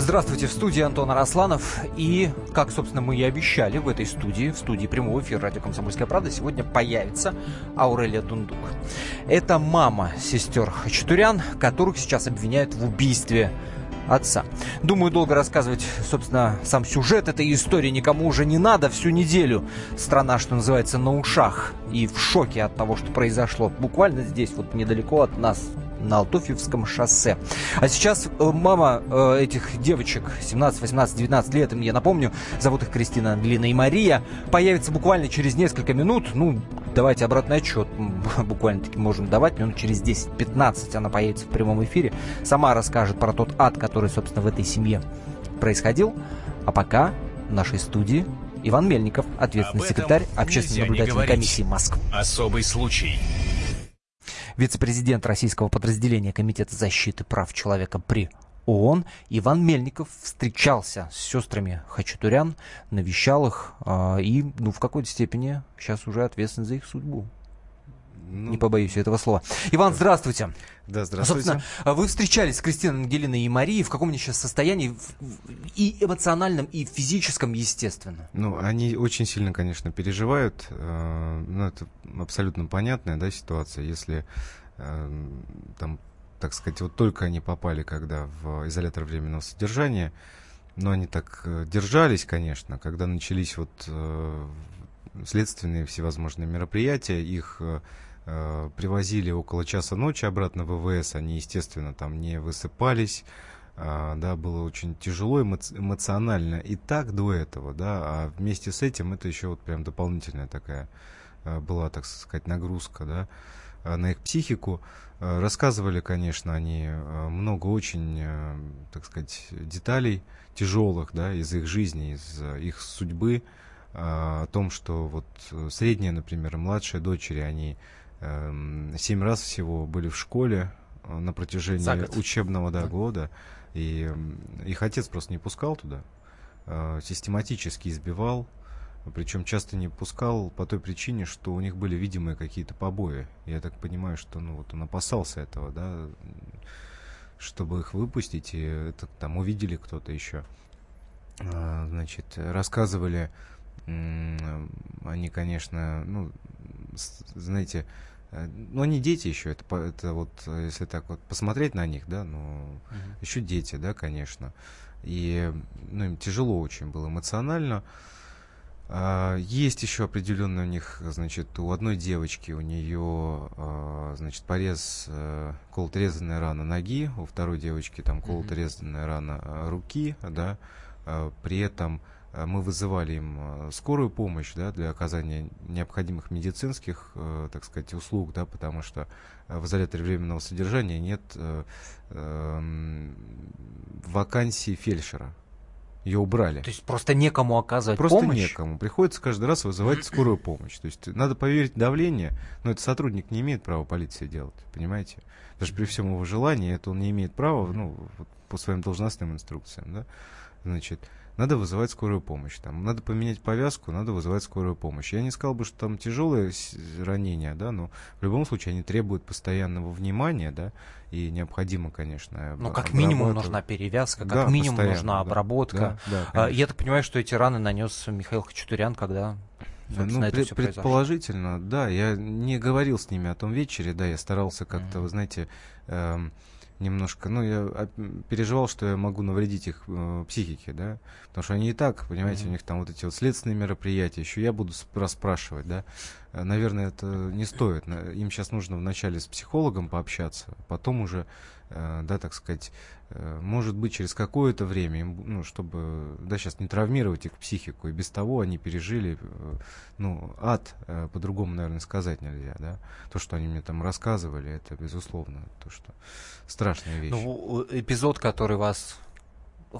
Здравствуйте, в студии Антон Арасланов. И, как, собственно, мы и обещали, в этой студии, в студии прямого эфира радио «Комсомольская правда» сегодня появится Аурелия Дундук. Это мама сестер Хачатурян, которых сейчас обвиняют в убийстве отца. Думаю, долго рассказывать, собственно, сам сюжет этой истории никому уже не надо. Всю неделю страна, что называется, на ушах и в шоке от того, что произошло буквально здесь, вот недалеко от нас, на Алтуфьевском шоссе. А сейчас э, мама э, этих девочек, 17, 18, 19 лет, я напомню, зовут их Кристина, Ангелина и Мария, появится буквально через несколько минут, ну, давайте обратный отчет, буквально-таки можем давать, минут через 10-15 она появится в прямом эфире, сама расскажет про тот ад, который, собственно, в этой семье происходил, а пока в нашей студии Иван Мельников, ответственный секретарь общественной наблюдательной комиссии Москвы. Особый случай вице-президент российского подразделения Комитета защиты прав человека при ООН Иван Мельников встречался с сестрами Хачатурян, навещал их э, и, ну, в какой-то степени сейчас уже ответственен за их судьбу. Ну, не побоюсь этого слова. Иван, здравствуйте. Да, здравствуйте. Собственно, вы встречались с Кристиной Ангелиной и Марией. В каком они сейчас состоянии? И эмоциональном, и физическом, естественно. Ну, они очень сильно, конечно, переживают. Э, ну, это абсолютно понятная да, ситуация. Если э, там, так сказать, вот только они попали, когда в изолятор временного содержания, но они так э, держались, конечно, когда начались вот следственные всевозможные мероприятия, их Э, привозили около часа ночи обратно в ВВС, они, естественно, там не высыпались, э, да, было очень тяжело эмоционально и так до этого, да, а вместе с этим это еще вот прям дополнительная такая э, была, так сказать, нагрузка, да, на их психику. Рассказывали, конечно, они много очень, так сказать, деталей тяжелых, да, из их жизни, из их судьбы, о том, что вот средняя, например, младшая дочери, они семь раз всего были в школе э, на протяжении учебного да, года. И их отец просто не пускал туда, э, систематически избивал, причем часто не пускал по той причине, что у них были видимые какие-то побои. Я так понимаю, что ну вот он опасался этого, да, чтобы их выпустить, и это там увидели кто-то еще. А, значит, рассказывали они, конечно, ну, знаете, э, ну, они дети еще, это, это вот, если так вот посмотреть на них, да, ну, uh-huh. еще дети, да, конечно. И, ну, им тяжело очень было эмоционально. А, есть еще определенный у них, значит, у одной девочки, у нее, а, значит, порез, а, колотрезанная рана ноги, у второй девочки там колотрезанная uh-huh. рана руки, да, а, при этом Э, мы вызывали им э, скорую помощь да, для оказания необходимых медицинских, э, так сказать, услуг, да, потому что в изоляторе временного содержания нет э, э, вакансии фельдшера. Ее убрали. То есть просто некому оказывать просто помощь? Просто некому. Приходится каждый раз вызывать скорую помощь. То есть надо поверить давление, но этот сотрудник не имеет права полиции делать, понимаете? Даже при всем его желании, это он не имеет права, ну, по своим должностным инструкциям, да. Значит, надо вызывать скорую помощь. Там, надо поменять повязку, надо вызывать скорую помощь. Я не сказал бы, что там тяжелые ранения, да, но в любом случае они требуют постоянного внимания, да, и необходимо, конечно. Ну, как минимум нужна перевязка, как да, минимум нужна обработка. Да, да, а, Я так понимаю, что эти раны нанес Михаил Хачатурян, когда ну, это пред, предположительно, да. Я не говорил с ними о том вечере, да, я старался как-то, mm-hmm. вы знаете, эм, немножко, ну, я переживал, что я могу навредить их э, психике, да, потому что они и так, понимаете, mm-hmm. у них там вот эти вот следственные мероприятия, еще я буду расспрашивать, да, э, наверное, это не стоит, им сейчас нужно вначале с психологом пообщаться, потом уже Э, да, так сказать, э, может быть, через какое-то время, ну, чтобы, да, сейчас не травмировать их психику, и без того они пережили, э, ну, ад, по-другому, наверное, сказать нельзя, да, то, что они мне там рассказывали, это, безусловно, то, что страшная вещь. Ну, эпизод, который вас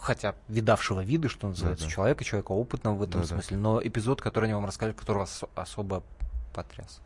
хотя видавшего виды, что называется, да, да. человека, человека опытного в этом да, смысле, да. но эпизод, который они вам рассказали, который вас особо потряс.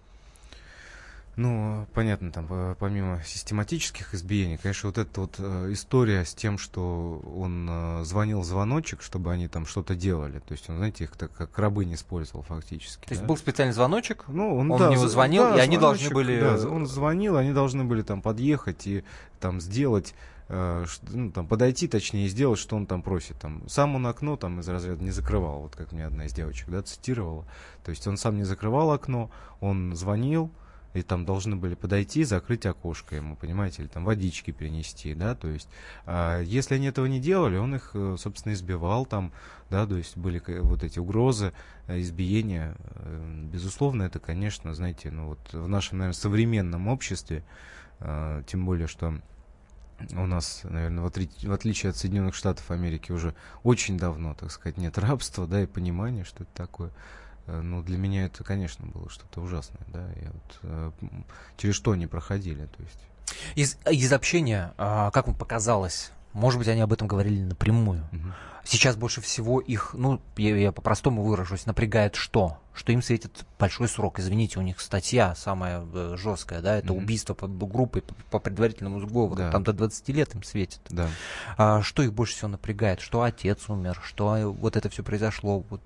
Ну, понятно, там, помимо систематических избиений, конечно, вот эта вот э, история с тем, что он э, звонил звоночек, чтобы они там что-то делали. То есть он, знаете, их так как рабы не использовал фактически. То есть был специальный звоночек, ну, он, он да, в него звонил, да, и они должны были... Да, он звонил, они должны были там подъехать и там сделать э, ну, там, подойти, точнее, и сделать, что он там просит. Там, сам он окно там из разряда не закрывал, вот как мне одна из девочек, да, цитировала. То есть он сам не закрывал окно, он звонил, и там должны были подойти, закрыть окошко ему, понимаете, или там водички принести, да, то есть, а если они этого не делали, он их, э, собственно, избивал там, да, то есть были вот эти угрозы, э, избиения, э, безусловно, это, конечно, знаете, ну вот в нашем, наверное, современном обществе, тем более, что у нас, наверное, в, отли- в отличие от Соединенных Штатов Америки уже очень давно, так сказать, нет рабства, да, и понимания, что это такое. Ну, для меня это, конечно, было что-то ужасное, да, и вот э, через что они проходили, то есть. Из, из общения, а, как вам показалось, может быть, они об этом говорили напрямую. Угу. Сейчас больше всего их, ну, я, я по-простому выражусь, напрягает что? Что им светит большой срок. Извините, у них статья самая э, жесткая, да, это mm-hmm. убийство под группой по, по предварительному сговору. Да. Там до 20 лет им светит. Да. А, что их больше всего напрягает? Что отец умер? Что вот это все произошло? Вот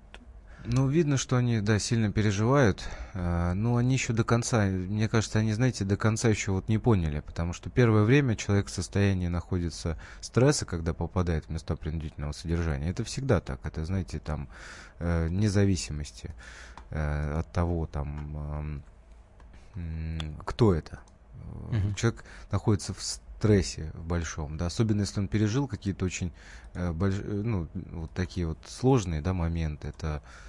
ну, видно, что они, да, сильно переживают. А, ну, они еще до конца, мне кажется, они, знаете, до конца еще вот не поняли, потому что первое время человек в состоянии находится стресса, когда попадает в места принудительного содержания. Это всегда так. Это, знаете, там, э, независимости э, от того, там, кто это. Угу. Человек находится в стрессе в большом, да, особенно если он пережил какие-то очень э, больш... ну, вот такие вот сложные, да, моменты. Это э,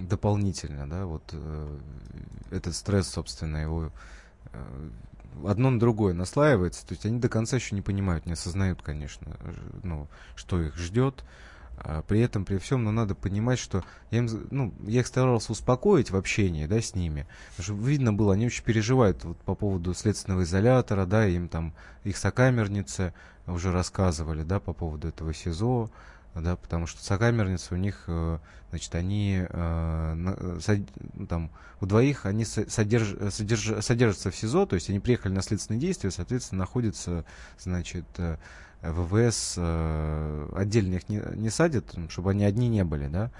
дополнительно, да, вот э, этот стресс, собственно, его э, одно на другое наслаивается, то есть они до конца еще не понимают, не осознают, конечно, ну, что их ждет, а при этом, при всем, но ну, надо понимать, что я, им, ну, я их старался успокоить в общении, да, с ними. Потому что видно было, они очень переживают вот, по поводу следственного изолятора, да, им там, их сокамерницы уже рассказывали, да, по поводу этого СИЗО, да, потому что сокамерницы у них, э, значит, они э, ну, там у двоих они содерж, содерж, содержатся в СИЗО, то есть они приехали на следственные действия, соответственно, находятся, значит, э, ВВС отдельно их не, не садят, чтобы они одни не были, да,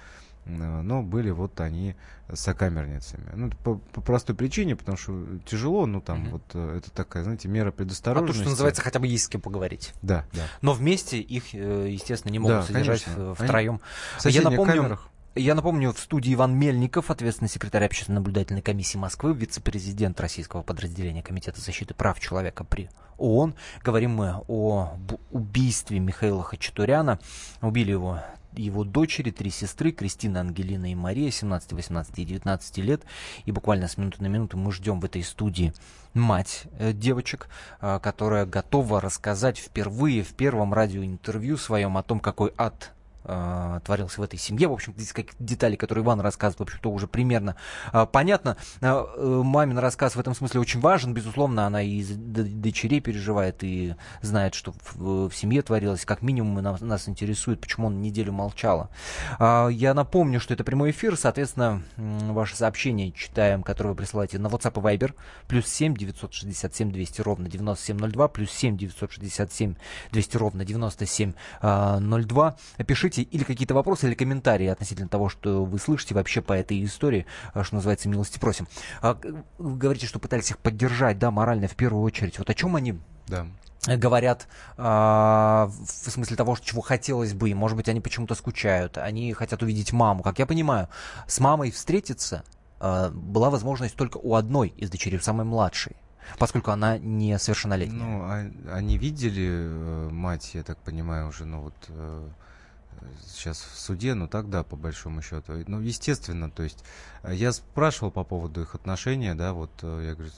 но были вот они сокамерницами. Ну, по, по простой причине, потому что тяжело, ну, там, mm-hmm. вот э, это такая, знаете, мера предосторожности. А то, что называется, хотя бы есть с кем поговорить. Да, да. Но вместе их, э, естественно, не могут да, содержать конечно. втроем. Они... Я напомню, камерах. Я напомню, в студии Иван Мельников, ответственный секретарь общественно-наблюдательной комиссии Москвы, вице-президент российского подразделения Комитета защиты прав человека при ООН. Говорим мы о убийстве Михаила Хачатуряна. Убили его его дочери, три сестры, Кристина, Ангелина и Мария, 17, 18 и 19 лет. И буквально с минуты на минуту мы ждем в этой студии мать э, девочек, э, которая готова рассказать впервые в первом радиоинтервью своем о том, какой ад э, творился в этой семье. В общем, здесь какие детали, которые Иван рассказывает, в общем-то, уже примерно э, понятно. Э, э, мамин рассказ в этом смысле очень важен. Безусловно, она и за дочерей переживает, и знает, что в, в семье творилось. Как минимум, нас, нас интересует, почему он неделю молчала. Э, я напомню, что это прямой эфир, соответственно, э, ваши сообщения читаем, которые вы присылаете на WhatsApp и Viber. Плюс 7 967 200 ровно 9702, плюс 7 967 200 ровно 9702. Пишите пишите или какие-то вопросы, или комментарии относительно того, что вы слышите вообще по этой истории, а, что называется, милости просим. А, вы говорите, что пытались их поддержать, да, морально в первую очередь. Вот о чем они да говорят э, в смысле того, чего хотелось бы, может быть, они почему-то скучают, они хотят увидеть маму. Как я понимаю, с мамой встретиться э, была возможность только у одной из дочерей, самой младшей. Поскольку она несовершеннолетняя. Ну, а, они видели э, мать, я так понимаю, уже, ну вот э, сейчас в суде, ну тогда, по большому счету. Ну, естественно, то есть э, я спрашивал по поводу их отношения, да, вот э, я говорю,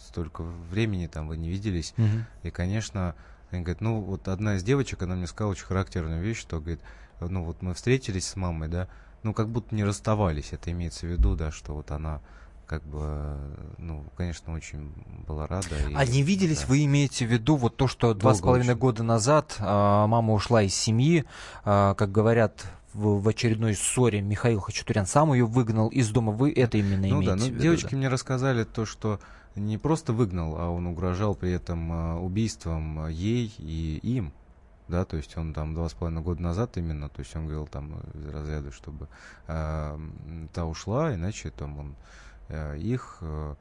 столько времени там вы не виделись. Угу. И, конечно, они говорят, ну, вот одна из девочек, она мне сказала очень характерную вещь, что, говорит, ну, вот мы встретились с мамой, да, ну, как будто не расставались, это имеется в виду, да, что вот она как бы, ну, конечно, очень была рада. И, а не виделись, да. вы имеете в виду вот то, что два с половиной года назад а, мама ушла из семьи, а, как говорят в, в очередной ссоре Михаил Хачатурян сам ее выгнал из дома. Вы это именно ну, имеете да, ну, виду? Девочки да? мне рассказали то, что не просто выгнал, а он угрожал при этом а, убийством ей и им. Да, то есть он там два с половиной года назад именно, то есть он говорил там из разряда, чтобы э, та ушла, иначе там он э, их э,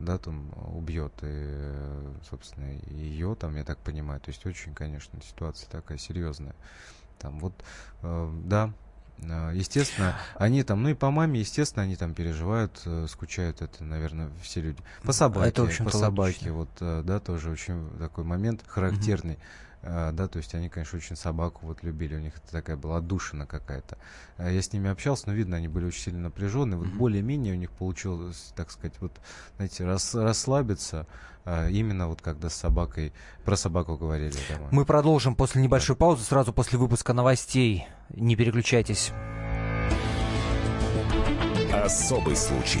да, там убьет и, собственно, ее там, я так понимаю. То есть очень, конечно, ситуация такая серьезная. Там вот, э, да, э, Естественно, они там, ну и по маме, естественно, они там переживают, э, скучают, это, наверное, все люди. По собаке, это, в по собаке, вот, э, да, тоже очень такой момент характерный. А, да, то есть они, конечно, очень собаку вот любили, у них это такая была отдушина какая-то. А я с ними общался, но видно, они были очень сильно напряженные, вот mm-hmm. более-менее у них получилось, так сказать, вот, знаете, рас, расслабиться, а, именно вот когда с собакой, про собаку говорили. Домой. Мы продолжим после небольшой да. паузы, сразу после выпуска новостей. Не переключайтесь. Особый случай.